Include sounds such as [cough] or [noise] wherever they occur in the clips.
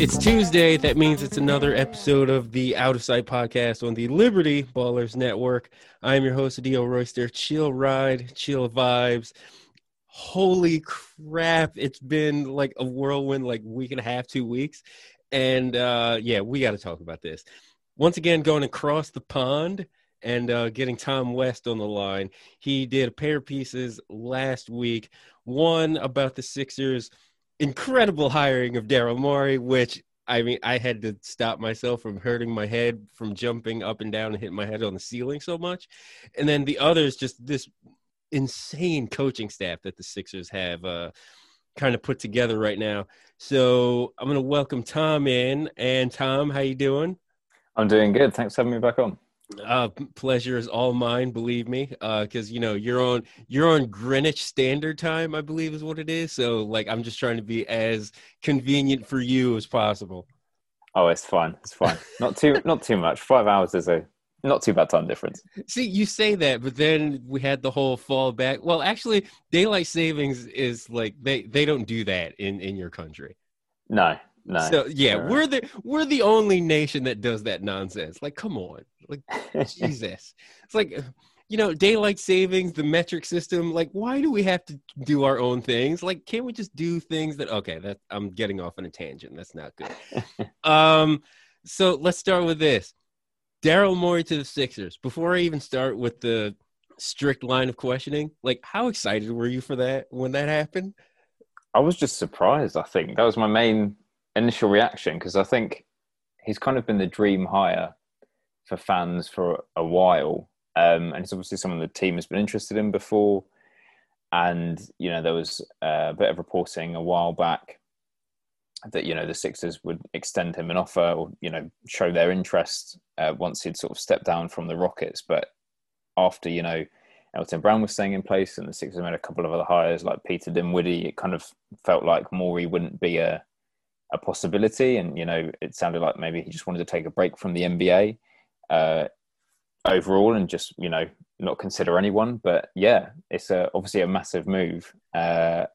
It's Tuesday. That means it's another episode of the Out of Sight podcast on the Liberty Ballers Network. I'm your host, Dio Royster. Chill ride, chill vibes. Holy crap. It's been like a whirlwind, like week and a half, two weeks. And uh, yeah, we got to talk about this. Once again, going across the pond and uh, getting Tom West on the line. He did a pair of pieces last week, one about the Sixers incredible hiring of Daryl Morey, which I mean, I had to stop myself from hurting my head from jumping up and down and hitting my head on the ceiling so much. And then the others, just this insane coaching staff that the Sixers have uh, kind of put together right now. So I'm going to welcome Tom in. And Tom, how you doing? I'm doing good. Thanks for having me back on. Uh, pleasure is all mine, believe me. Uh, because you know you're on you're on Greenwich Standard Time, I believe is what it is. So like, I'm just trying to be as convenient for you as possible. Oh, it's fine. It's fine. Not too [laughs] not too much. Five hours is a not too bad time difference. See, you say that, but then we had the whole fall back. Well, actually, daylight savings is like they they don't do that in in your country. No, no. So yeah, we're the we're the only nation that does that nonsense. Like, come on, like [laughs] Jesus. It's like you know, daylight savings, the metric system. Like, why do we have to do our own things? Like, can't we just do things that? Okay, that I'm getting off on a tangent. That's not good. [laughs] um, so let's start with this. Daryl Morey to the Sixers. Before I even start with the strict line of questioning, like, how excited were you for that when that happened? I was just surprised. I think that was my main initial reaction because I think he's kind of been the dream hire for fans for a while, um, and it's obviously someone the team has been interested in before. And you know, there was a bit of reporting a while back that you know the Sixers would extend him an offer or you know show their interest uh, once he'd sort of stepped down from the Rockets. But after you know Elton Brand was staying in place and the Sixers made a couple of other hires like Peter Dinwiddie, it kind of felt like Morey wouldn't be a a possibility. And you know, it sounded like maybe he just wanted to take a break from the NBA uh, overall and just you know not consider anyone. But yeah, it's a, obviously a massive move. Uh,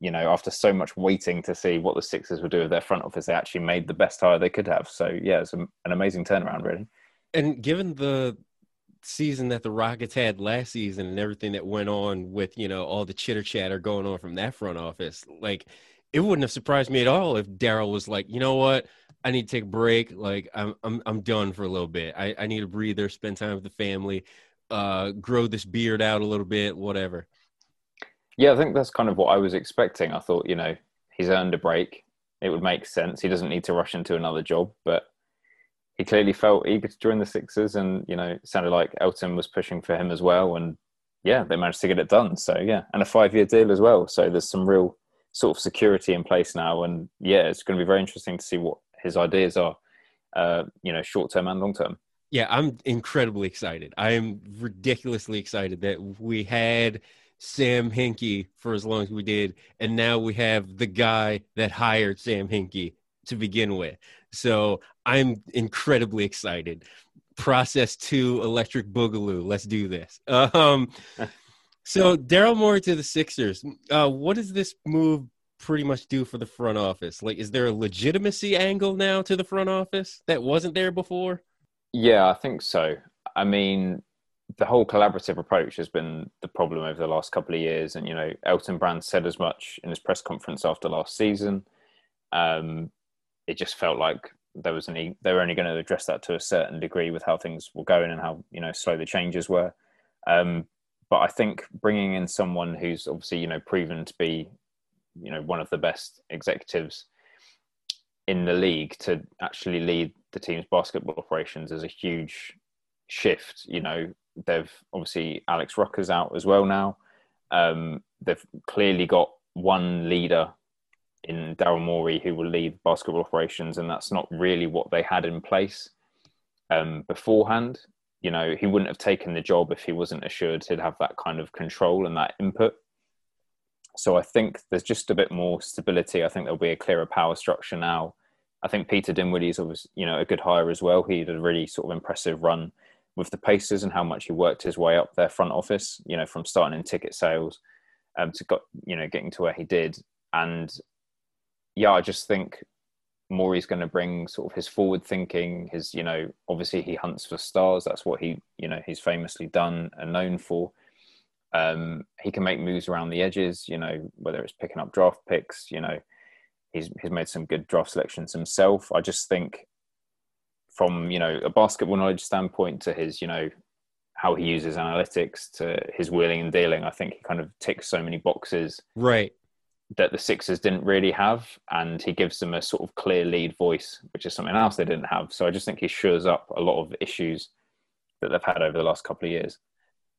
you know, after so much waiting to see what the Sixers would do with their front office, they actually made the best hire they could have. So yeah, it's an amazing turnaround, really. And given the season that the Rockets had last season and everything that went on with you know all the chitter chatter going on from that front office, like it wouldn't have surprised me at all if Daryl was like, you know what, I need to take a break. Like I'm I'm I'm done for a little bit. I, I need a breather, spend time with the family, uh, grow this beard out a little bit, whatever. Yeah, I think that's kind of what I was expecting. I thought, you know, he's earned a break. It would make sense. He doesn't need to rush into another job, but he clearly felt eager to join the Sixers, and you know, sounded like Elton was pushing for him as well. And yeah, they managed to get it done. So yeah, and a five-year deal as well. So there's some real sort of security in place now. And yeah, it's going to be very interesting to see what his ideas are, uh, you know, short term and long term. Yeah, I'm incredibly excited. I am ridiculously excited that we had Sam Hinkie for as long as we did, and now we have the guy that hired Sam Hinkie to begin with. So I'm incredibly excited. Process two, Electric Boogaloo. Let's do this. Um, [laughs] so Daryl Morey to the Sixers. Uh, what does this move pretty much do for the front office? Like, is there a legitimacy angle now to the front office that wasn't there before? Yeah, I think so. I mean, the whole collaborative approach has been the problem over the last couple of years, and you know, Elton Brand said as much in his press conference after last season. Um, it just felt like there was any they were only going to address that to a certain degree with how things were going and how you know slow the changes were. Um, but I think bringing in someone who's obviously you know proven to be you know one of the best executives in the league to actually lead the team's basketball operations is a huge shift. You know, they've obviously Alex Rucker's out as well now. Um, they've clearly got one leader in Daryl Morey who will lead basketball operations, and that's not really what they had in place um, beforehand. You know, he wouldn't have taken the job if he wasn't assured he'd have that kind of control and that input. So I think there's just a bit more stability. I think there'll be a clearer power structure now. I think Peter Dinwiddie is obviously, you know, a good hire as well. He had a really sort of impressive run with the Pacers and how much he worked his way up their front office, you know, from starting in ticket sales um, to got, you know, getting to where he did. And yeah, I just think Morey's going to bring sort of his forward thinking, his, you know, obviously he hunts for stars. That's what he, you know, he's famously done and known for. Um, he can make moves around the edges, you know, whether it's picking up draft picks, you know, he's, he's made some good draft selections himself. I just think from, you know, a basketball knowledge standpoint to his, you know, how he uses analytics to his wheeling and dealing, I think he kind of ticks so many boxes. Right. That the Sixers didn't really have, and he gives them a sort of clear lead voice, which is something else they didn't have. So I just think he shores up a lot of issues that they've had over the last couple of years.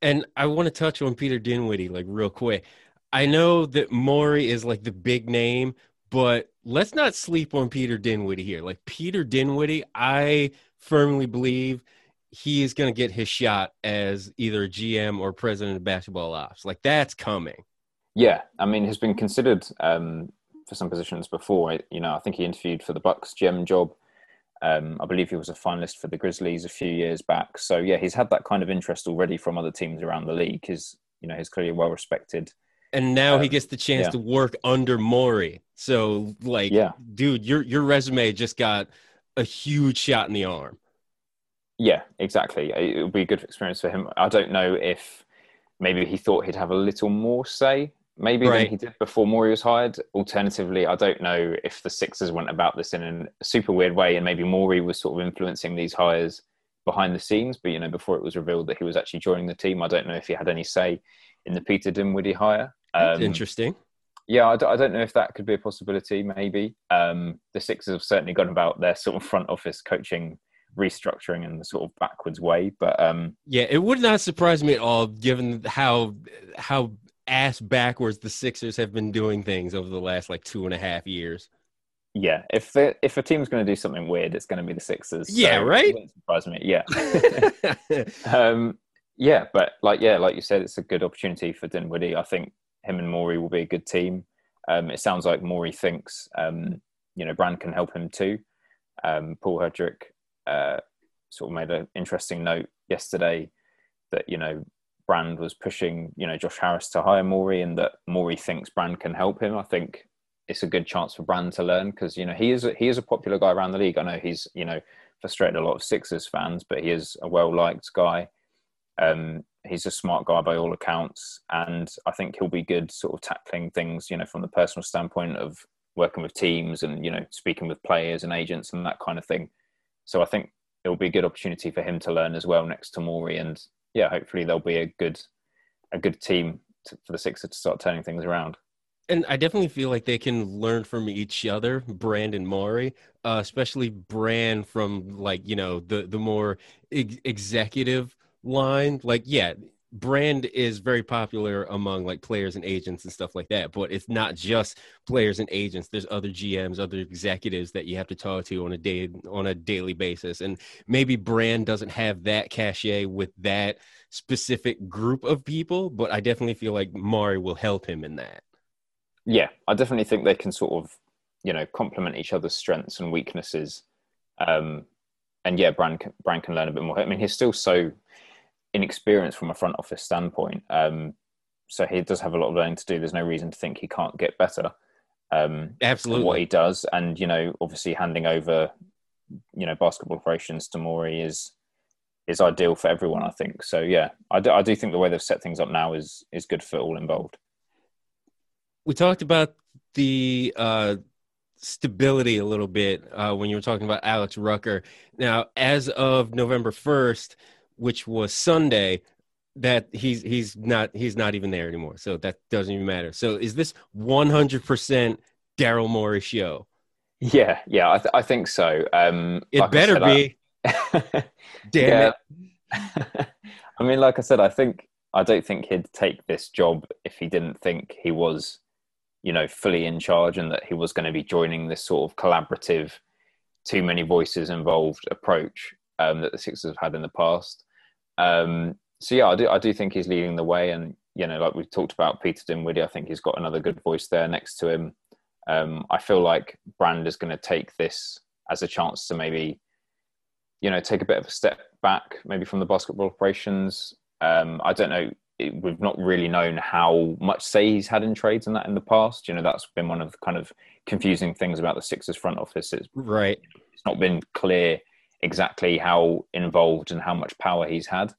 And I want to touch on Peter Dinwiddie like real quick. I know that Morey is like the big name, but let's not sleep on Peter Dinwiddie here. Like Peter Dinwiddie, I firmly believe he is going to get his shot as either GM or president of basketball ops. Like that's coming. Yeah, I mean, he's been considered um, for some positions before. You know, I think he interviewed for the Bucks GM job. Um, I believe he was a finalist for the Grizzlies a few years back. So yeah, he's had that kind of interest already from other teams around the league. He's you know he's clearly well respected. And now um, he gets the chance yeah. to work under Morey. So like, yeah. dude, your your resume just got a huge shot in the arm. Yeah, exactly. It would be a good experience for him. I don't know if maybe he thought he'd have a little more say maybe right. than he did before Morey was hired. Alternatively, I don't know if the Sixers went about this in a super weird way, and maybe Morey was sort of influencing these hires behind the scenes. But you know, before it was revealed that he was actually joining the team, I don't know if he had any say in the Peter Dinwiddie hire. Um, interesting. Yeah, I d- I don't know if that could be a possibility. Maybe um, the Sixers have certainly gone about their sort of front office coaching restructuring in the sort of backwards way. But um, yeah, it would not surprise me at all, given how how ass backwards the Sixers have been doing things over the last like two and a half years. Yeah, if the, if a team's going to do something weird, it's going to be the Sixers. Yeah, so right. surprise me. Yeah. [laughs] [laughs] um, yeah, but like yeah, like you said, it's a good opportunity for Dinwiddie. I think him and Morey will be a good team. Um, it sounds like Morey thinks um, you know Brand can help him too. Um, Paul Hudrick uh, sort of made an interesting note yesterday that you know Brand was pushing, you know, Josh Harris to hire Morey, and that Morey thinks Brand can help him. I think it's a good chance for Brand to learn because you know he is a, he is a popular guy around the league. I know he's you know frustrated a lot of Sixers fans, but he is a well liked guy. Um, he's a smart guy by all accounts, and I think he'll be good sort of tackling things, you know, from the personal standpoint of working with teams and you know speaking with players and agents and that kind of thing. So I think it will be a good opportunity for him to learn as well next to Morey, and yeah, hopefully there'll be a good a good team to, for the Sixers to start turning things around. And I definitely feel like they can learn from each other, Brand and Morey, uh, especially Brand from like you know the the more ex- executive line. Like, yeah, brand is very popular among like players and agents and stuff like that but it's not just players and agents. There's other gms other executives that you have to talk to on a day on a daily basis and maybe brand doesn't have that cachet with that specific group of people but i definitely feel like Morey will help him in that. Yeah i definitely think they can sort of you know complement each other's strengths and weaknesses um and yeah brand brand can learn a bit more. I mean he's still so inexperienced from a front office standpoint. Um, so he does have a lot of learning to do. There's no reason to think he can't get better. Um, Absolutely, what he does, and you know, obviously handing over, you know, basketball operations to Morey is is ideal for everyone. I think so. Yeah, I do, I do think the way they've set things up now is is good for all involved. We talked about the uh, stability a little bit uh, when you were talking about Alex Rucker. Now, as of November first which was Sunday, that he's he's not he's not even there anymore. So that doesn't even matter. So is this 100% Daryl Morey show? Yeah, yeah, I, th- I think so. Um, it like better be. I... [laughs] Damn it. [laughs] I mean, like I said, I think I don't think he'd take this job if he didn't think he was, you know, fully in charge and that he was going to be joining this sort of collaborative, too many voices involved approach um, that the Sixers have had in the past. Um, so yeah, I do I do think he's leading the way, and you know, like we've talked about Peter Dinwiddie, I think he's got another good voice there next to him. Um, I feel like Brand is going to take this as a chance to maybe, you know, take a bit of a step back, maybe from the basketball operations. Um, I don't know. It, we've not really known how much say he's had in trades and that in the past. You know, that's been one of the kind of confusing things about the Sixers front office. It's, right. It's not been clear exactly how involved and how much power he's had.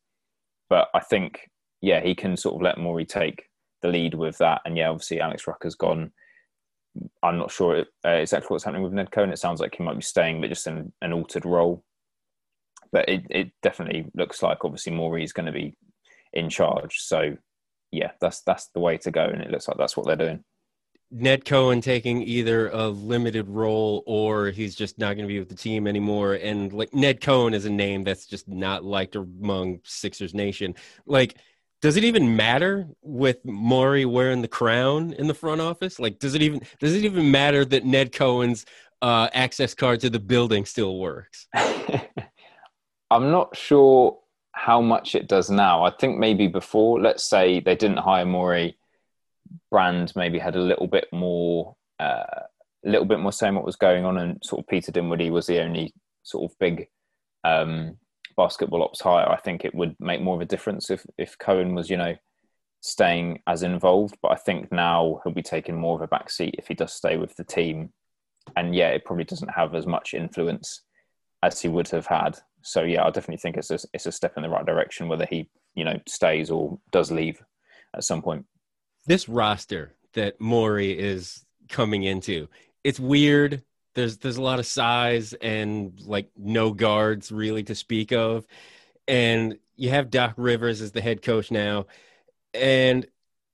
But I think, yeah, he can sort of let Morey take the lead with that. And yeah, obviously Alex Rucker's gone. I'm not sure uh, exactly what's happening with Ned Cohen. It sounds like he might be staying, but just in an altered role. But it, it definitely looks like obviously Morey is going to be in charge. So yeah, that's that's the way to go, and it looks like that's what they're doing. Ned Cohen taking either a limited role or he's just not going to be with the team anymore. And like Ned Cohen is a name that's just not liked among Sixers Nation. Like, does it even matter with Morey wearing the crown in the front office? Like, does it even does it even matter that Ned Cohen's uh, access card to the building still works? [laughs] I'm not sure how much it does now. I think maybe before, let's say they didn't hire Morey brand maybe had a little bit more uh, a little bit more saying what was going on and sort of Peter Dinwiddie was the only sort of big um, basketball ops hire, I think it would make more of a difference if, if Cohen was, you know, staying as involved. But I think now he'll be taking more of a back seat if he does stay with the team. And yeah, it probably doesn't have as much influence as he would have had. So yeah, I definitely think it's a, it's a step in the right direction, whether he, you know, stays or does leave at some point this roster that Morey is coming into, it's weird. There's there's a lot of size and like no guards really to speak of, and you have Doc Rivers as the head coach now, and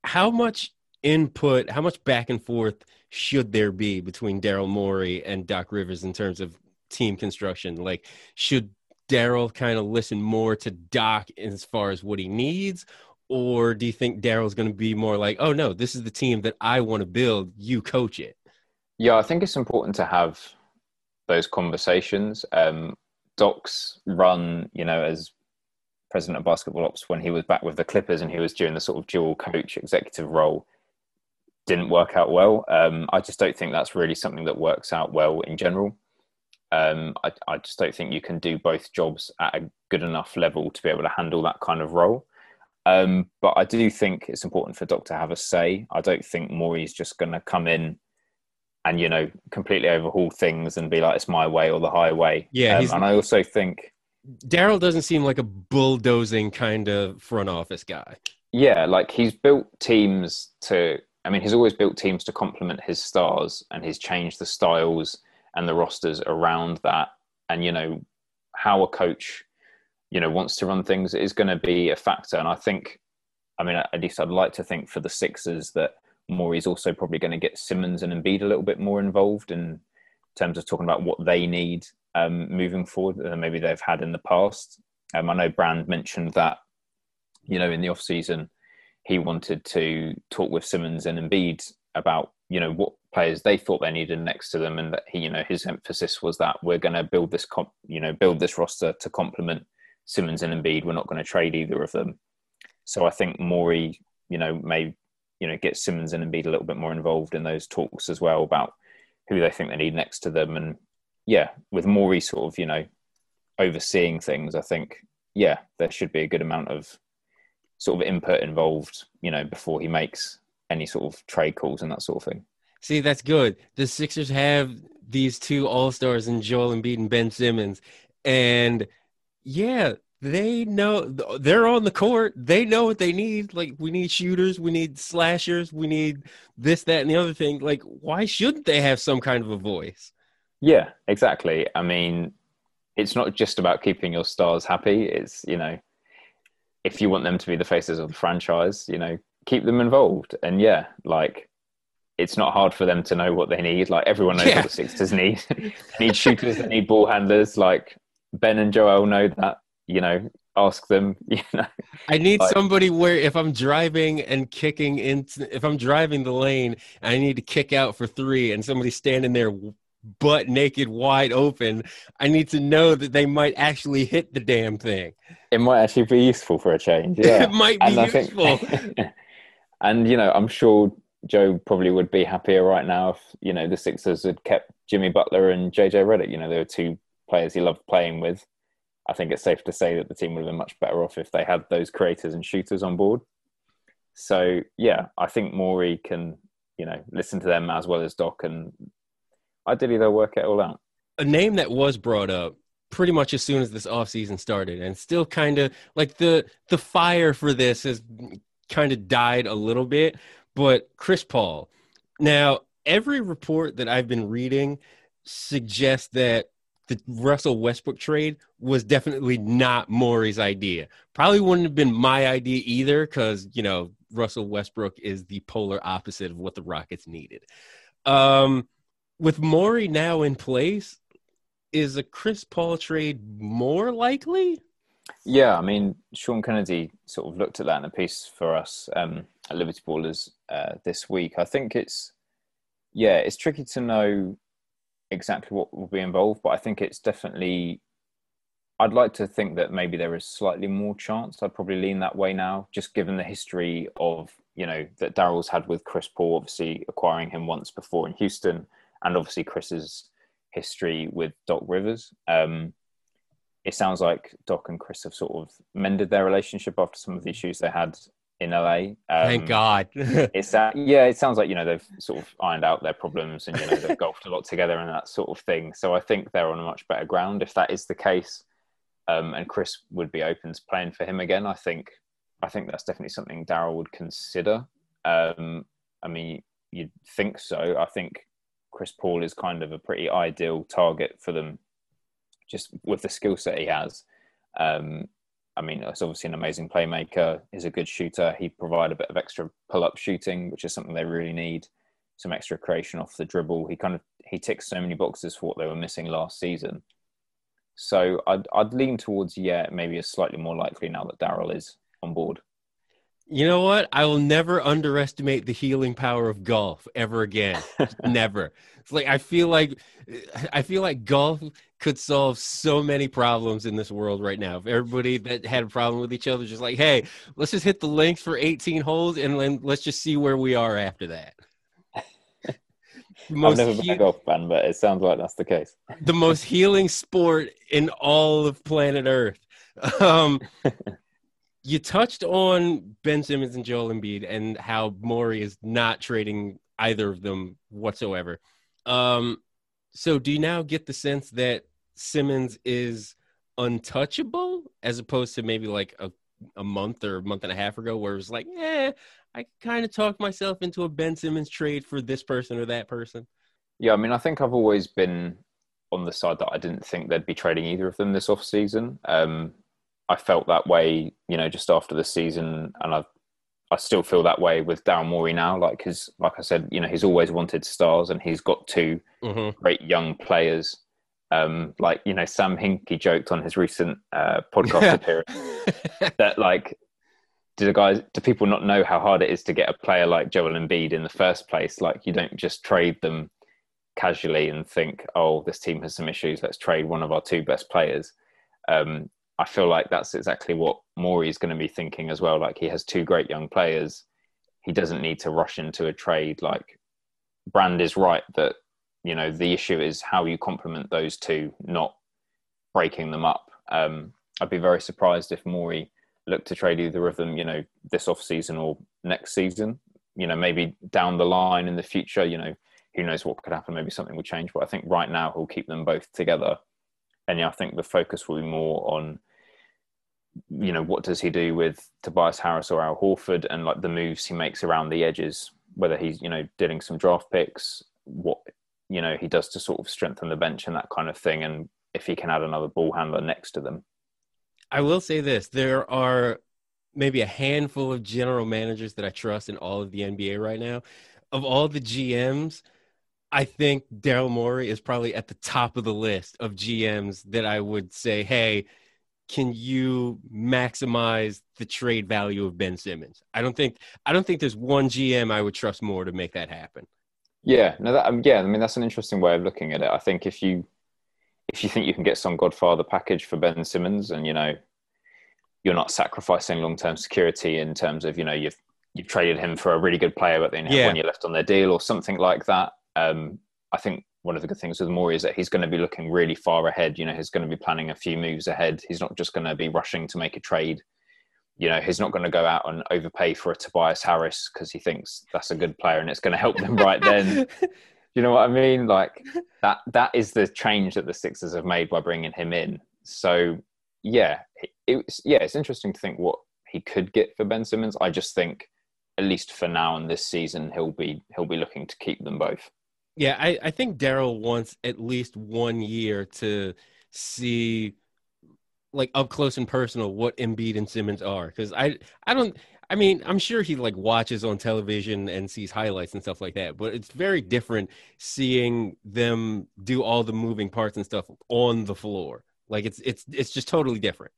how much input, how much back and forth should there be between Daryl Morey and Doc Rivers in terms of team construction? Like, should Daryl kind of listen more to Doc as far as what he needs, or do you think Daryl's going to be more like, oh no, this is the team that I want to build. You coach it. Yeah, I think it's important to have those conversations. Um, Doc's run, you know, as president of basketball ops when he was back with the Clippers and he was doing the sort of dual coach executive role didn't work out well. Um, I just don't think that's really something that works out well in general. Um, I, I, just don't think you can do both jobs at a good enough level to be able to handle that kind of role. Um, but I do think it's important for Doc to have a say. I don't think Morey's just going to come in and you know completely overhaul things and be like it's my way or the highway. Yeah, um, and I also think Daryl doesn't seem like a bulldozing kind of front office guy. Yeah, like he's built teams to. I mean, he's always built teams to complement his stars, and he's changed the styles and the rosters around that. And you know how a coach you know wants to run things is going to be a factor. And I think, I mean, at least I'd like to think for the Sixers that Morey's also probably going to get Simmons and Embiid a little bit more involved in terms of talking about what they need um, moving forward than maybe they've had in the past. Um, I know Brand mentioned that, you know, in the off season, he wanted to talk with Simmons and Embiid about, you know, what players they thought they needed next to them, and that he, you know, his emphasis was that we're going to build this, comp- you know, build this roster to complement Simmons and Embiid. We're not going to trade either of them. So I think Morey, you know, may you know get Simmons and Embiid a little bit more involved in those talks as well about who they think they need next to them. And yeah, with Morey sort of you know overseeing things, I think yeah, there should be a good amount of sort of input involved, you know, before he makes any sort of trade calls and that sort of thing. See, that's good. The Sixers have these two All Stars in Joel and Embiid and Ben Simmons, and yeah, they know they're on the court. They know what they need. Like we need shooters, we need slashers, we need this, that, and the other thing. Like, why shouldn't they have some kind of a voice? Yeah, exactly. I mean, it's not just about keeping your stars happy. It's you know, if you want them to be the faces of the franchise, you know, keep them involved. And yeah, like it's not hard for them to know what they need. Like everyone knows yeah. what the Sixers need. [laughs] [laughs] they need shooters, they need ball handlers. Like Ben and Joel know that. You know, ask them. [laughs] You know, I need like, somebody where if I'm driving and kicking into, if I'm driving the lane, I need to kick out for three, and somebody standing there butt naked, wide open. I need to know that they might actually hit the damn thing. It might actually be useful for a change. [laughs] Yeah, it might be and useful. Think, [laughs] and you know, I'm sure Joe probably would be happier right now if you know the Sixers had kept Jimmy Butler and JJ Redick. You know, they were two players he loved playing with. I think it's safe to say that the team would have been much better off if they had those creators and shooters on board. So yeah, I think Morey can you know listen to them as well as Doc, and ideally they'll work it all out. A name that was brought up pretty much as soon as this offseason started and still kind of like the the fire for this has kind of died a little bit but Chris Paul. Now, every report that I've been reading suggests that the Russell Westbrook trade was definitely not Morey's idea. Probably wouldn't have been my idea either, because you know Russell Westbrook is the polar opposite of what the Rockets needed. Um, with Morey now in place, is a Chris Paul trade more likely? Yeah, I mean, Sean Kennedy sort of looked at that in a piece for us um, at Liberty Ballers uh, this week. I think it's, yeah, it's tricky to know exactly what will be involved, but I think it's definitely. I'd like to think that maybe there is slightly more chance. I'd probably lean that way now, just given the history of you know that Daryl's had with Chris Paul, obviously acquiring him once before in Houston, and obviously Chris's history with Doc Rivers. Um, it sounds like Doc and Chris have sort of mended their relationship after some of the issues they had in LA. Um, Thank God. [laughs] it's that, yeah, it sounds like, you know, they've sort of ironed out their problems and, you know, they've golfed a lot together and that sort of thing. So I think they're on a much better ground. If that is the case, um, and Chris would be open to playing for him again, I think, I think that's definitely something Daryl would consider. Um, I mean, you'd think so. I think Chris Paul is kind of a pretty ideal target for them just with the skill set he has. Um, I mean, it's obviously an amazing playmaker. He's a good shooter. He provide a bit of extra pull-up shooting, which is something they really need. Some extra creation off the dribble. He kind of he ticks so many boxes for what they were missing last season. So I'd I'd lean towards yeah, maybe it's slightly more likely now that Daryl is on board. You know what? I will never underestimate the healing power of golf ever again. [laughs] never. It's like I feel like I feel like golf could solve so many problems in this world right now. If everybody that had a problem with each other just like, hey, let's just hit the links for 18 holes and then let's just see where we are after that. I've never been he- a golf fan, but it sounds like that's the case. the most healing sport in all of planet Earth. [laughs] Um, [laughs] you touched on Ben Simmons and Joel Embiid and how Morey is not trading either of them whatsoever. Um, so do you now get the sense that Simmons is untouchable as opposed to maybe like a, a month or a month and a half ago where it was like, yeah, I kind of talked myself into a Ben Simmons trade for this person or that person? Yeah, I mean, I think I've always been on the side that I didn't think they'd be trading either of them this off season. Um, I felt that way, you know, just after the season, and I, I still feel that way with Daryl Morey now. Like, because, like I said, you know, he's always wanted stars, and he's got 2 mm-hmm. great young players. Um, like you know, Sam Hinkie joked on his recent uh, podcast appearance [laughs] that like, do the guys, do people not know how hard it is to get a player like Joel Embiid in the first place? Like, you don't just trade them casually and think, oh, this team has some issues. Let's trade one of our two best players. Um, I feel like that's exactly what Morey is going to be thinking as well. Like he has two great young players. He doesn't need to rush into a trade. Like Brand is right that, you know, the issue is how you complement those two, not breaking them up. Um, I'd be very surprised if Morey looked to trade either of them, you know, this off season or next season. You know, maybe down the line in the future, you know, who knows what could happen. Maybe something will change. But I think right now he'll keep them both together. And yeah, I think the focus will be more on you know, what does he do with Tobias Harris or Al Horford and like the moves he makes around the edges, whether he's, you know, dealing some draft picks, what, you know, he does to sort of strengthen the bench and that kind of thing. And if he can add another ball handler next to them. I will say this there are maybe a handful of general managers that I trust in all of the NBA right now. Of all the GMs, I think Daryl Morey is probably at the top of the list of GMs that I would say, hey, can you maximize the trade value of Ben Simmons? I don't think I don't think there's one GM I would trust more to make that happen. Yeah, no, that um, yeah, I mean that's an interesting way of looking at it. I think if you if you think you can get some Godfather package for Ben Simmons, and you know you're not sacrificing long term security in terms of you know you've you've traded him for a really good player, but then yeah. when you're left on their deal or something like that. Um, I think one of the good things with Morey is that he's going to be looking really far ahead. You know, he's going to be planning a few moves ahead. He's not just going to be rushing to make a trade. You know, he's not going to go out and overpay for a Tobias Harris because he thinks that's a good player and it's going to help them right then. [laughs] [laughs] you know what I mean? Like that. That is the change that the Sixers have made by bringing him in. So yeah, it's yeah, it's interesting to think what he could get for Ben Simmons. I just think, at least for now in this season, he'll be he'll be looking to keep them both. Yeah, I, I think Daryl wants at least one year to see like up close and personal what Embiid and Simmons are. Because I I don't I mean, I'm sure he like watches on television and sees highlights and stuff like that, but it's very different seeing them do all the moving parts and stuff on the floor. Like it's it's it's just totally different.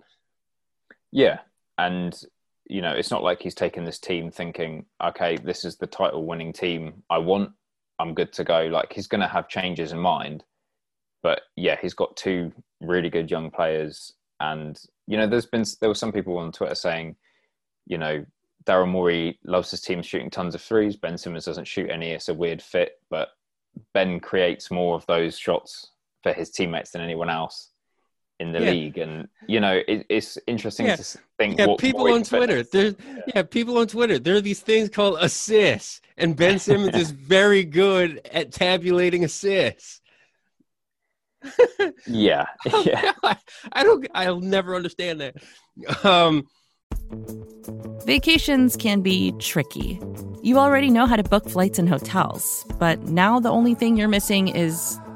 Yeah, and you know, it's not like he's taken this team thinking, okay, this is the title winning team I want. I'm good to go. Like he's going to have changes in mind, but yeah, he's got two really good young players, and you know, there's been there were some people on Twitter saying, you know, Daryl Morey loves his team shooting tons of threes. Ben Simmons doesn't shoot any. It's a weird fit, but Ben creates more of those shots for his teammates than anyone else in the yeah. league, and you know it, it's interesting yeah. to think. Yeah, people on Twitter. There's yeah. yeah, people on Twitter. There are these things called assists, and Ben [laughs] Simmons is very good at tabulating assists. [laughs] yeah, yeah. I don't. I'll never understand that. Um, Vacations can be tricky. You already know how to book flights and hotels, but now the only thing you're missing is,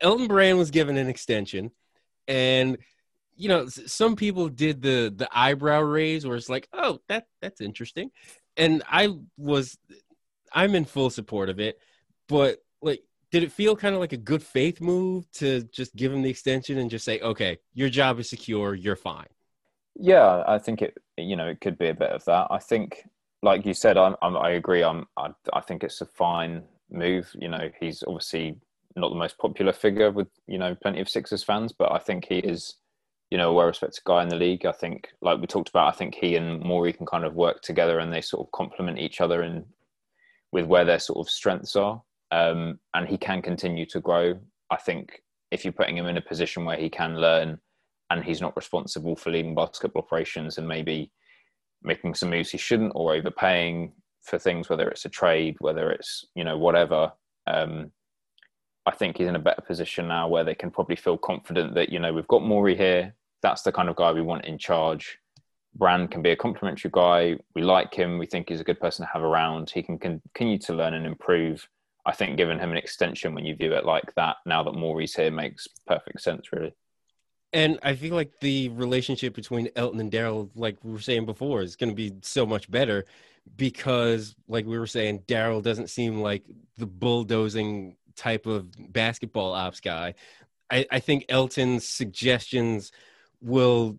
Elton Brand was given an extension, and you know some people did the the eyebrow raise where it's like, oh, that that's interesting, and I was I'm in full support of it, but like did it feel kind of like a good faith move to just give him the extension and just say, okay, your job is secure, you're fine? Yeah, I think it. You know, it could be a bit of that. I think, like you said, I'm, I'm i agree. I'm, I, I think it's a fine move. You know, he's obviously not the most popular figure with you know plenty of Sixers fans, but I think he is you know a well respected guy in the league. I think, like we talked about, I think he and Morey can kind of work together and they sort of complement each other and with where their sort of strengths are. Um, and he can continue to grow. I think if you're putting him in a position where he can learn and he's not responsible for leading basketball operations and maybe making some moves he shouldn't or overpaying for things, whether it's a trade, whether it's you know whatever. Um, I think he's in a better position now where they can probably feel confident that, you know, we've got Morey here. That's the kind of guy we want in charge. Brand can be a complimentary guy. We like him. We think he's a good person to have around. He can continue to learn and improve. I think giving him an extension when you view it like that, now that Morey's here, makes perfect sense, really. And I feel like the relationship between Elton and Daryl, like we were saying before, is going to be so much better because, like we were saying, Daryl doesn't seem like the bulldozing type of basketball ops guy. I, I think Elton's suggestions will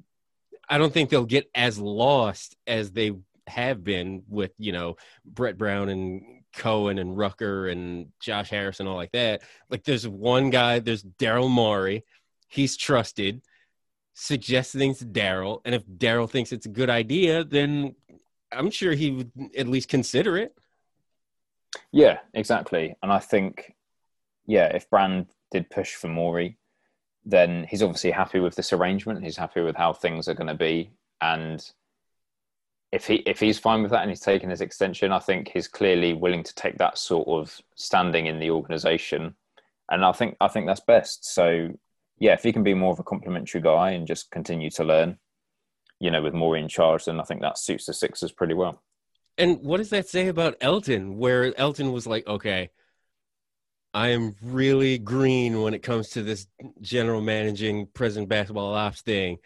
I don't think they'll get as lost as they have been with you know Brett Brown and Cohen and Rucker and Josh Harris and all like that. Like there's one guy, there's Daryl Morey. He's trusted, suggests things to Daryl, and if Daryl thinks it's a good idea, then I'm sure he would at least consider it. Yeah, exactly. And I think, yeah, if Brand did push for Morey, then he's obviously happy with this arrangement. He's happy with how things are going to be, and if he if he's fine with that and he's taking his extension, I think he's clearly willing to take that sort of standing in the organisation, and I think I think that's best. So yeah, if he can be more of a complimentary guy and just continue to learn, you know, with more in charge, then I think that suits the Sixers pretty well. And what does that say about Elton? Where Elton was like, okay, I am really green when it comes to this general managing president basketball ops thing.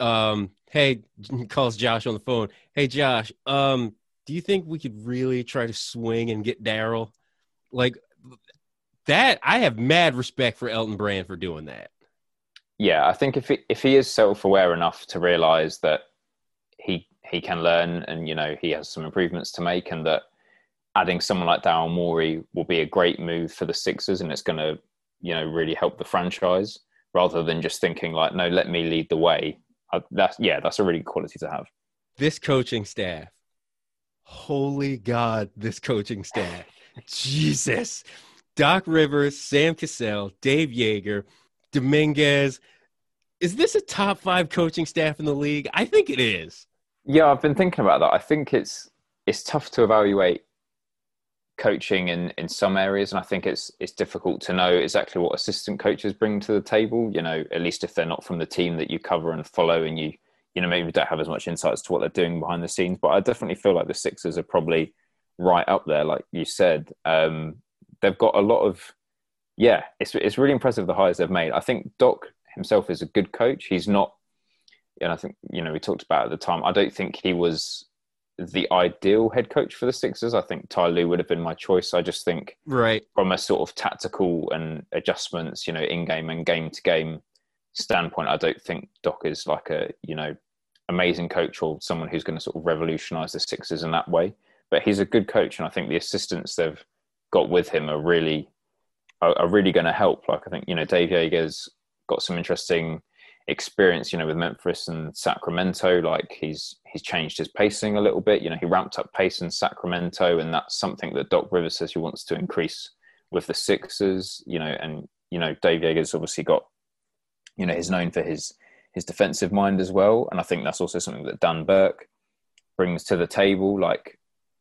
Um, hey, [laughs] calls Josh on the phone. Hey, Josh, um, do you think we could really try to swing and get Daryl? Like that, I have mad respect for Elton Brand for doing that. Yeah, I think if he, if he is self-aware enough to realize that he he can learn and you know he has some improvements to make and that adding someone like Daryl Morey will be a great move for the Sixers and it's going to you know really help the franchise rather than just thinking like no let me lead the way uh, that's yeah, that's a really good quality to have. This coaching staff, holy God, this coaching staff, Jesus, Doc Rivers, Sam Cassell, Dave Joerger, Dominguez. Is this a top five coaching staff in the league? I think it is. Yeah, I've been thinking about that. I think it's it's tough to evaluate coaching in in some areas and i think it's it's difficult to know exactly what assistant coaches bring to the table you know at least if they're not from the team that you cover and follow and you you know maybe don't have as much insights to what they're doing behind the scenes. But i definitely feel like the sixers are probably right up there like you said. Um, they've got a lot of yeah it's, it's really impressive the hires they've made. I think doc himself is a good coach. He's not and i think you know we talked about at the time i don't think he was the ideal head coach for the Sixers. I think Ty Lue would have been my choice. I just think right from a sort of tactical and adjustments, you know, in game and game to game standpoint, I don't think Doc is like a you know amazing coach or someone who's going to sort of revolutionise the Sixers in that way. But he's a good coach, and I think the assistants they've got with him are really are, are really going to help. Like I think you know Dave Joerger's got some interesting experience, you know, with Memphis and Sacramento. Like he's he's changed his pacing a little bit. You know, he ramped up pace in Sacramento, and that's something that Doc Rivers says he wants to increase with the Sixers. You know, and you know, Dave Joerger's obviously got, you know, he's known for his his defensive mind as well, and I think that's also something that Dan Burke brings to the table. Like,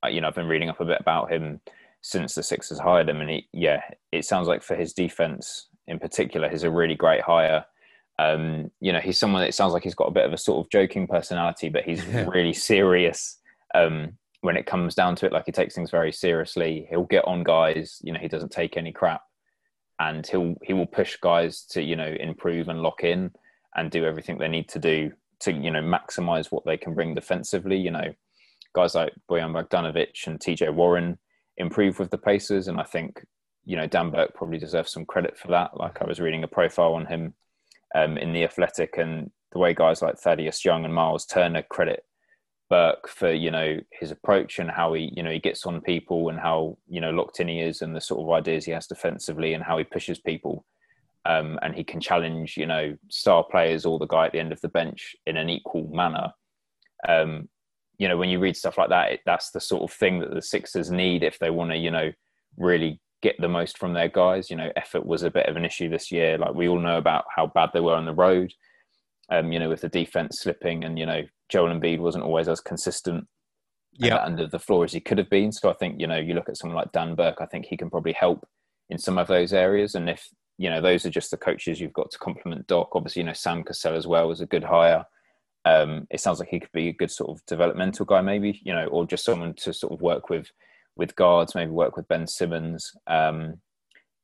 you know, I've been reading up a bit about him since the Sixers hired him, and he, yeah, it sounds like for his defense in particular, he's a really great hire um, you know, he's someone that sounds like he's got a bit of a sort of joking personality, but he's yeah. really serious um, when it comes down to it. Like he takes things very seriously. He'll get on guys. You know, he doesn't take any crap, and he'll he will push guys to you know improve and lock in and do everything they need to do to you know maximize what they can bring defensively. You know, guys like Bojan Bogdanovic and TJ Warren improve with the Pacers, and I think you know Dan Burke probably deserves some credit for that. Like I was reading a profile on him um, in the Athletic, and the way guys like Thaddeus Young and Miles Turner credit Burke for you know his approach and how he you know he gets on people and how you know locked in he is and the sort of ideas he has defensively and how he pushes people. Um, and he can challenge, you know, star players or the guy at the end of the bench in an equal manner. Um, you know, when you read stuff like that, it, that's the sort of thing that the Sixers need if they want to, you know, really get the most from their guys. You know, effort was a bit of an issue this year. Like we all know about how bad they were on the road. Um, you know, with the defense slipping, and you know, Joel Embiid wasn't always as consistent yeah. under the floor as he could have been. So I think you know, you look at someone like Dan Burke. I think he can probably help in some of those areas. And if you know, those are just the coaches you've got to complement Doc. Obviously, you know, Sam Cassell as well was a good hire. Um, it sounds like he could be a good sort of developmental guy, maybe you know, or just someone to sort of work with with guards, maybe work with Ben Simmons. Um,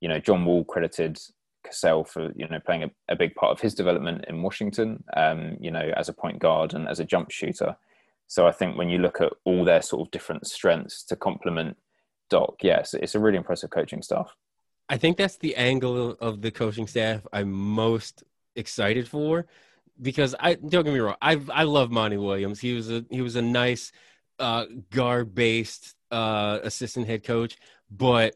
you know, John Wall credited Cassell for you know playing a, a big part of his development in Washington. Um, you know, as a point guard and as a jump shooter. So I think when you look at all their sort of different strengths to complement Doc, yes, it's a really impressive coaching staff. I think that's the angle of the coaching staff I'm most excited for. because I don't get me wrong, I I love Monty Williams. He was a he was a nice uh, guard based uh, assistant head coach, but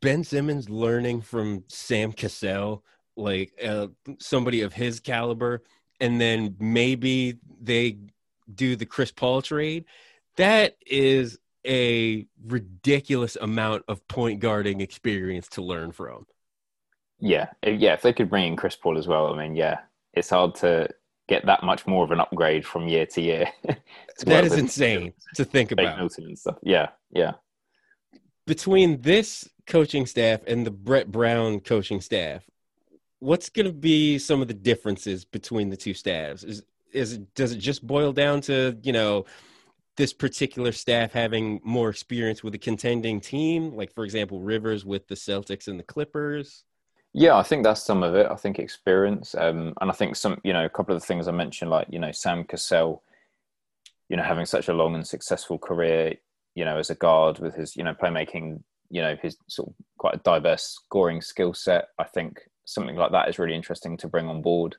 Ben Simmons learning from Sam Cassell, like uh, somebody of his caliber, and then maybe they do the Chris Paul trade. That is a ridiculous amount of point guarding experience to learn from. Yeah, yeah. If they could bring in Chris Paul as well, I mean, yeah, it's hard to get that much more of an upgrade from year to year. [laughs] to that is insane to think about. And stuff. Yeah, yeah. Between this coaching staff and the Brett Brown coaching staff, what's going to be some of the differences between the two staffs? Is is it, does it just boil down to you know this particular staff having more experience with a contending team, like for example Rivers with the Celtics and the Clippers? Yeah, I think that's some of it. I think experience, um, and I think some, you know, a couple of the things I mentioned, like you know, Sam Cassell, you know, having such a long and successful career, you know, as a guard with his, you know, playmaking, you know, his sort of quite a diverse scoring skill set. I think something like that is really interesting to bring on board.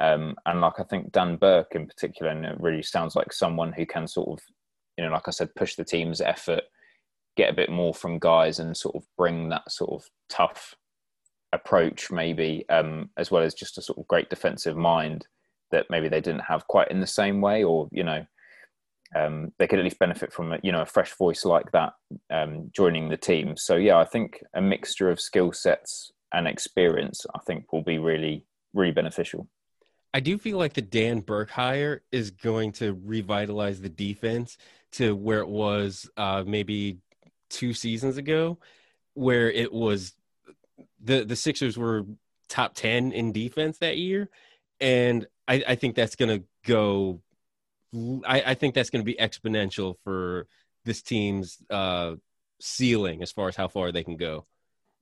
Um, and like I think Dan Burke in particular, and it really sounds like someone who can sort of, you know, like I said, push the team's effort, get a bit more from guys, and sort of bring that sort of tough approach, maybe, um, as well as just a sort of great defensive mind that maybe they didn't have quite in the same way, or you know, um, they could at least benefit from a, you know a fresh voice like that um, joining the team. So yeah, I think a mixture of skill sets and experience, I think, will be really really beneficial. I do feel like the Dan Burke hire is going to revitalize the defense to where it was uh, maybe two seasons ago, where it was the the Sixers were top ten in defense that year, and I, I think that's going to go. I, I, think that's going to be exponential for this team's uh, ceiling as far as how far they can go.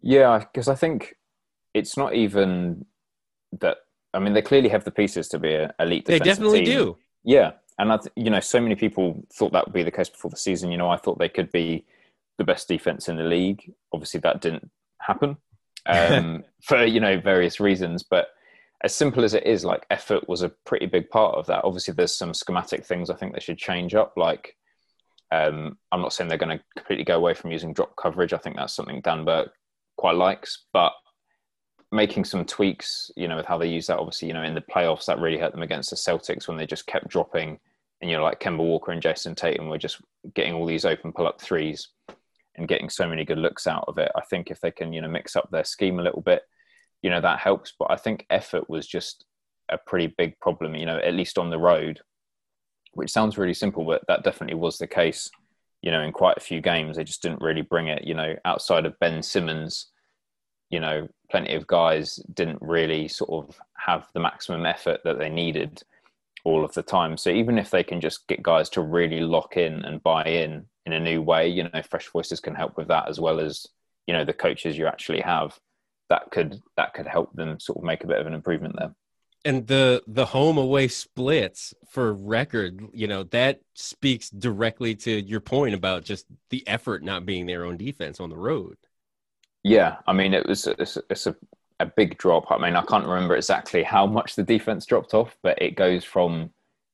Yeah, because I think it's not even that. I mean, they clearly have the pieces to be an elite. They definitely team. do. Yeah, and I, th- you know, so many people thought that would be the case before the season. You know, I thought they could be the best defense in the league. Obviously, that didn't happen um, [laughs] for you know various reasons. But as simple as it is, like effort was a pretty big part of that. Obviously, there's some schematic things I think they should change up. Like, um, I'm not saying they're going to completely go away from using drop coverage. I think that's something Dan Burke quite likes, but making some tweaks, you know, with how they use that. Obviously, you know, in the playoffs, that really hurt them against the Celtics when they just kept dropping, and you know, like Kemba Walker and Jayson Tatum were just getting all these open pull up threes and getting so many good looks out of it. I think if they can, you know, mix up their scheme a little bit, you know, that helps. But I think effort was just a pretty big problem, you know, at least on the road, which sounds really simple, but that definitely was the case, you know, in quite a few games. They just didn't really bring it, you know, outside of Ben Simmons, you know, plenty of guys didn't really sort of have the maximum effort that they needed all of the time. So even if they can just get guys to really lock in and buy in in a new way, you know, fresh voices can help with that as well as you know the coaches you actually have. That could that could help them sort of make a bit of an improvement there. And the the home away splits for record, you know, that speaks directly to your point about just the effort not being their own defense on the road. Yeah, I mean, it was it's, it's a a big drop. I mean, I can't remember exactly how much the defense dropped off, but it goes from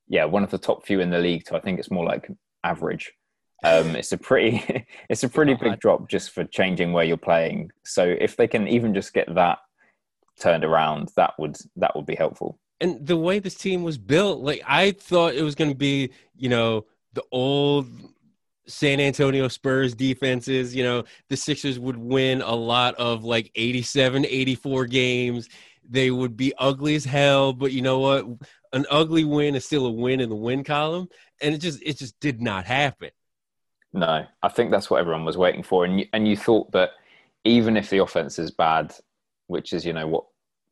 yeah one of the top few in the league to I think it's more like average. Um, it's a pretty [laughs] it's a pretty big drop just for changing where you're playing. So if they can even just get that turned around, that would that would be helpful. And the way this team was built, like I thought it was going to be, you know, the old San Antonio Spurs defenses, you know, the Sixers would win a lot of like 87, 84 games. They would be ugly as hell, but you know what? An ugly win is still a win in the win column, and it just it just did not happen. No, I think that's what everyone was waiting for, and you, and you thought that even if the offense is bad, which is you know what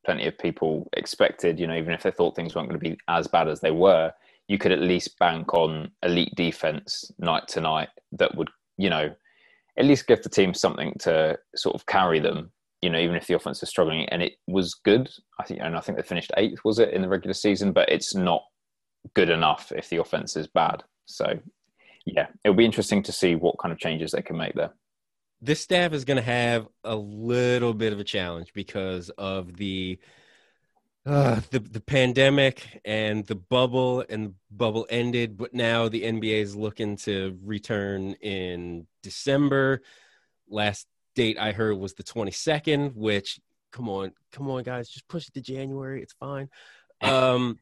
plenty of people expected, you know, even if they thought things weren't going to be as bad as they were, you could at least bank on elite defense night to night that would you know at least give the team something to sort of carry them. You know, even if the offense is struggling, and it was good. I think, and I think they finished eighth, was it in the regular season? But it's not good enough if the offense is bad. So yeah, it'll be interesting to see what kind of changes they can make there. This staff is going to have a little bit of a challenge because of the uh, the the pandemic and the bubble and the bubble ended, but now the NBA is looking to return in December. Last date I heard was the 22nd, which come on, come on, guys, just push it to January. It's fine. [laughs] Um,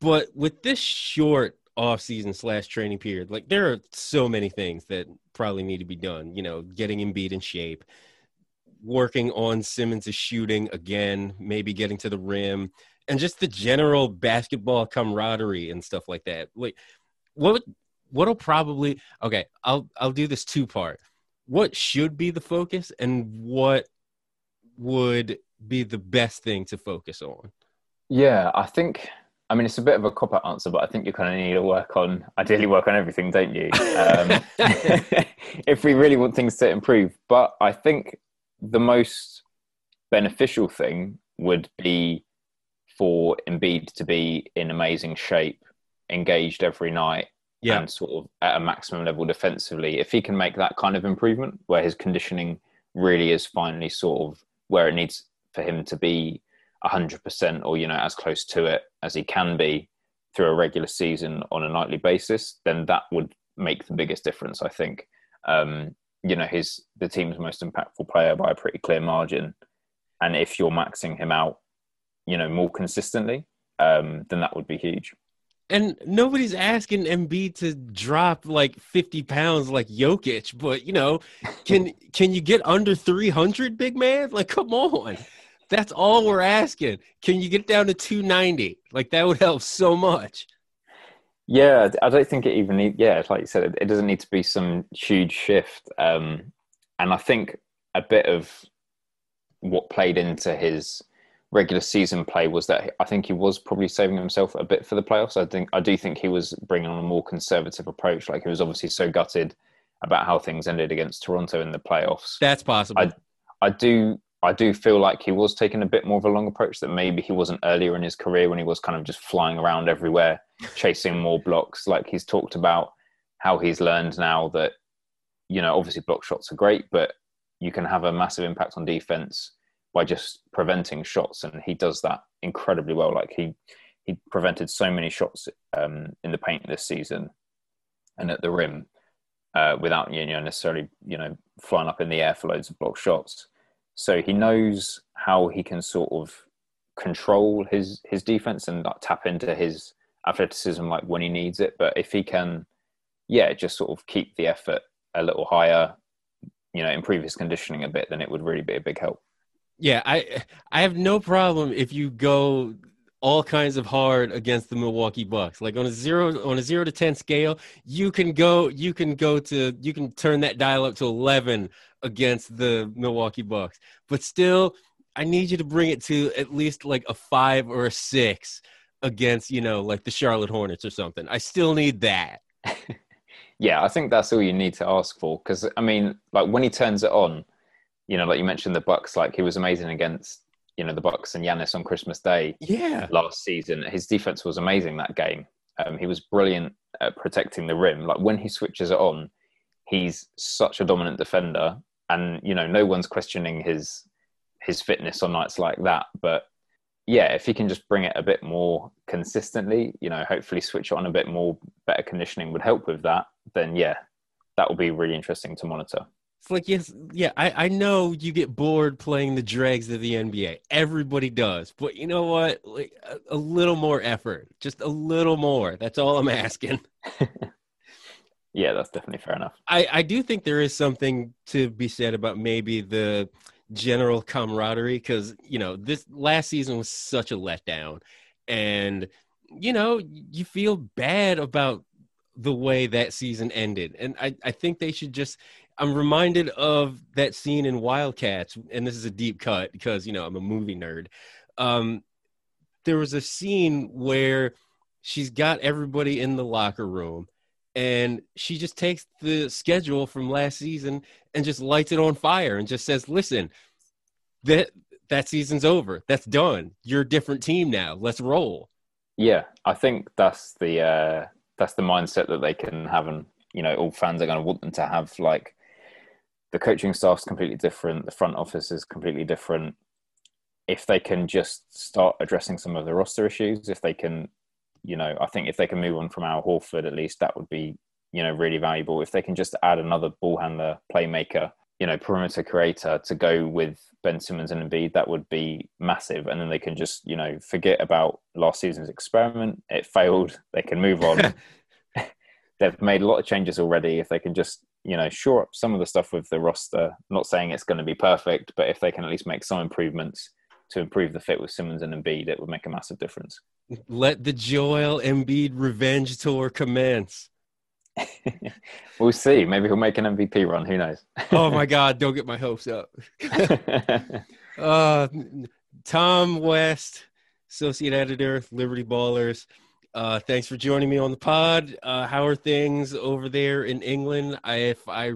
but with this short off season slash training period, like there are so many things that probably need to be done. You know, getting Embiid in shape, working on Simmons' shooting again, maybe getting to the rim, and just the general basketball camaraderie and stuff like that. Like, what what'll probably okay? I'll I'll do this two part. What should be the focus, and what would be the best thing to focus on? Yeah, I think. I mean, it's a bit of a cop out answer, but I think you kind of need to work on, ideally, work on everything, don't you? Um, [laughs] [laughs] if we really want things to improve. But I think the most beneficial thing would be for Embiid to be in amazing shape, engaged every night, yeah. and sort of at a maximum level defensively. If he can make that kind of improvement, where his conditioning really is finally sort of where it needs for him to be 100% or you know as close to it as he can be through a regular season on a nightly basis then that would make the biggest difference i think um, you know he's the team's most impactful player by a pretty clear margin and if you're maxing him out you know more consistently um, then that would be huge and nobody's asking Embiid to drop like 50 pounds like Jokic, but you know, can can you get under 300, big man? Like, come on. That's all we're asking. Can you get down to 290? Like that would help so much. Yeah, I don't think it even need. Yeah, like you said, it, it doesn't need to be some huge shift. Um, and I think a bit of what played into his regular season play was that I think he was probably saving himself a bit for the playoffs. I think I do think he was bringing on a more conservative approach. Like he was obviously so gutted about how things ended against Toronto in the playoffs. That's possible. I, I do I do feel like he was taking a bit more of a long approach that maybe he wasn't earlier in his career when he was kind of just flying around everywhere, [laughs] chasing more blocks. Like he's talked about how he's learned now that, you know, obviously block shots are great, but you can have a massive impact on defense by just preventing shots. And he does that incredibly well. Like he, he prevented so many shots um, in the paint this season and at the rim uh, without, you know, necessarily, you know, flying up in the air for loads of block shots so he knows how he can sort of control his his defense and like, tap into his athleticism like when he needs it. But if he can, yeah, just sort of keep the effort a little higher, you know, improve his conditioning a bit, then it would really be a big help. Yeah, I I have no problem if you go all kinds of hard against the Milwaukee Bucks. Like on a zero on a zero to ten scale, you can go you can go to you can turn that dial up to eleven against the Milwaukee Bucks. But still, I need you to bring it to at least like a five or a six against, you know, like the Charlotte Hornets or something. I still need that. [laughs] yeah, I think that's all you need to ask for. Because I mean, like when he turns it on, you know, like you mentioned the Bucks, like he was amazing against you know the Bucks and Giannis on Christmas Day. Yeah, last season his defense was amazing that game. Um, he was brilliant at protecting the rim. Like when he switches it on, he's such a dominant defender and you know no one's questioning his his fitness on nights like that but yeah if he can just bring it a bit more consistently you know hopefully switch on a bit more better conditioning would help with that then yeah that will be really interesting to monitor it's like yes yeah I, I know you get bored playing the dregs of the nba everybody does but you know what like a, a little more effort just a little more that's all i'm asking [laughs] Yeah, that's definitely fair enough. I, I do think there is something to be said about maybe the general camaraderie because, you know, this last season was such a letdown. And, you know, you feel bad about the way that season ended. And I, I think they should just I'm reminded of that scene in Wildcats, and this is a deep cut because you know I'm a movie nerd. Um, there was a scene where she's got everybody in the locker room, and she just takes the schedule from last season and just lights it on fire and just says, "Listen, that that season's over. That's done. You're a different team now. Let's roll." Yeah, I think that's the uh, that's the mindset that they can have, and you know, all fans are going to want them to have. Like, the coaching staff's completely different. The front office is completely different. if they can just start addressing some of the roster issues, if they can, you know, I think if they can move on from Al Horford, at least that would be, you know, really valuable. If they can just add another ball handler, playmaker, you know, perimeter creator to go with Ben Simmons and Embiid, that would be massive. And then they can just, you know, forget about last season's experiment. It failed. They can move on. [laughs] [laughs] They've made a lot of changes already. If they can just, you know, shore up some of the stuff with the roster, not saying it's going to be perfect, but if they can at least make some improvements, to improve the fit with Simmons and Embiid, it would make a massive difference. Let the Joel Embiid revenge tour commence. [laughs] we'll see. Maybe he'll make an MVP run. Who knows? [laughs] oh my God! Don't get my hopes up. [laughs] uh, Tom West, associate editor, Liberty Ballers. Uh, thanks for joining me on the pod. Uh, how are things over there in England? I, if I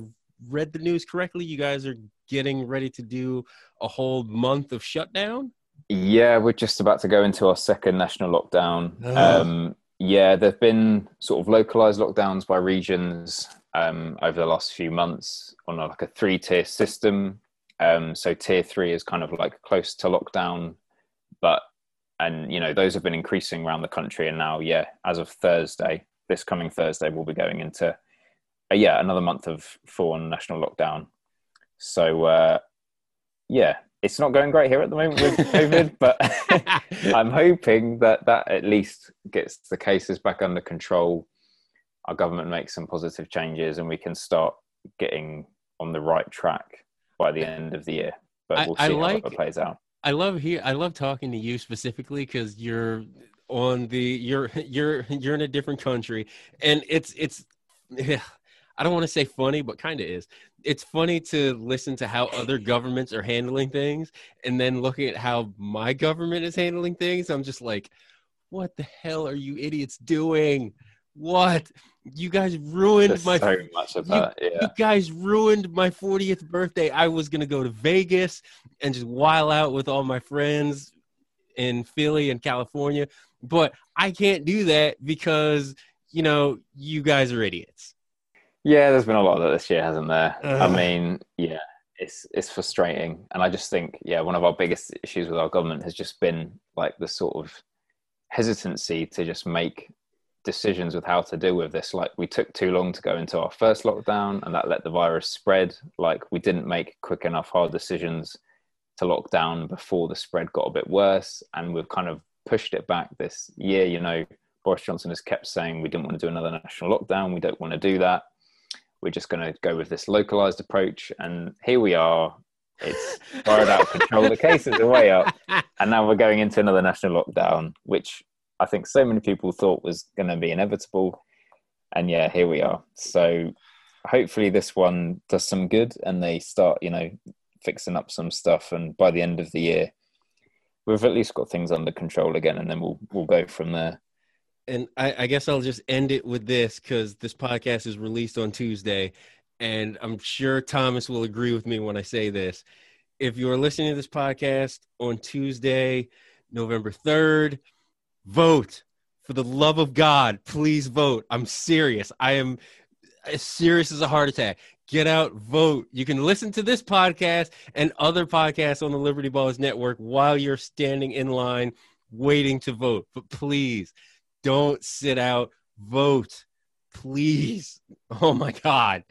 read the news correctly, you guys are getting ready to do a whole month of shutdown? Yeah, we're just about to go into our second national lockdown. Um, yeah, there've been sort of localized lockdowns by regions um, over the last few months on a, like a three tier system. Um, so tier three is kind of like close to lockdown, but and you know those have been increasing around the country. And now, yeah, as of Thursday, this coming Thursday, we'll be going into uh, yeah another month of full on national lockdown. So uh, yeah, it's not going great here at the moment with [laughs] COVID, but [laughs] I'm hoping that that at least gets the cases back under control. Our government makes some positive changes, and we can start getting on the right track by the end of the year. But we'll see I, I how like, it plays out. I love here. I love talking to you specifically because you're on the you're [laughs] you're you're in a different country, and it's it's. I don't want to say funny, but kind of is it's funny to listen to how other governments are handling things and then looking at how my government is handling things i'm just like what the hell are you idiots doing what? You guys ruined There's my so much you, yeah. you guys ruined my 40th birthday. I was gonna go to vegas and just while out with all my friends in philly and california but i can't do that because you know you guys are idiots. Yeah, there's been a lot of that this year, hasn't there? I mean, yeah, it's it's frustrating, and I just think, yeah, one of our biggest issues with our government has just been like the sort of hesitancy to just make decisions with how to deal with this. Like we took too long to go into our first lockdown, and that let the virus spread. Like we didn't make quick enough hard decisions to lock down before the spread got a bit worse, and we've kind of pushed it back this year. You know, Boris Johnson has kept saying we didn't want to do another national lockdown. We don't want to do that we're just going to go with this localized approach. And here we are. It's fired out of control. The cases are way up. And now we're going into another national lockdown, which I think so many people thought was going to be inevitable. And yeah, here we are. So hopefully this one does some good and they start, you know, fixing up some stuff. And by the end of the year, we've at least got things under control again. And then we'll, we'll go from there and I, I, guess I'll just end it with this because this podcast is released on Tuesday, and I'm sure Thomas will agree with me when I say this. If you are listening to this podcast on Tuesday, November 3rd, vote. For the love of God, please vote. I'm serious. I am as serious as a heart attack. Get out, vote. You can listen to this podcast and other podcasts on the Liberty Ballers Network while you're standing in line waiting to vote. But please, don't sit out. Vote, please. [laughs] Oh my God.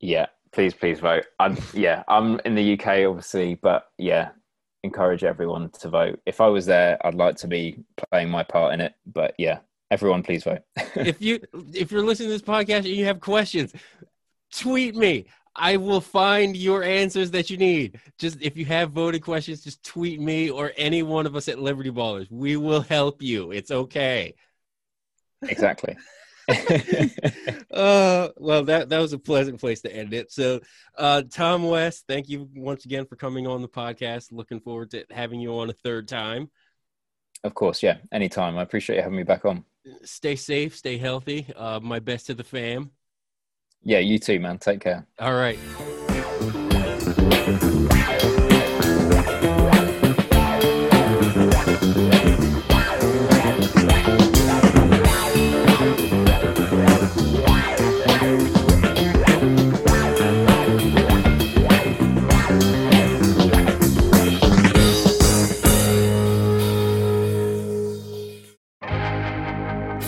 Yeah, please, please vote. I'm yeah, I'm in the UK obviously, but yeah, encourage everyone to vote. If I was there, I'd like to be playing my part in it. But yeah, everyone please vote. [laughs] if you if you're listening to this podcast and you have questions, tweet me. I will find your answers that you need. Just if you have voting questions, just tweet me or any one of us at Liberty Ballers. We will help you. It's okay. Exactly. [laughs] [laughs] uh, well, that that was a pleasant place to end it. So, uh, Tom West, thank you once again for coming on the podcast. Looking forward to having you on a third time. Of course, yeah, anytime. I appreciate you having me back on. Stay safe, stay healthy. Uh, my best to the fam. Yeah, you too, man. Take care. All right.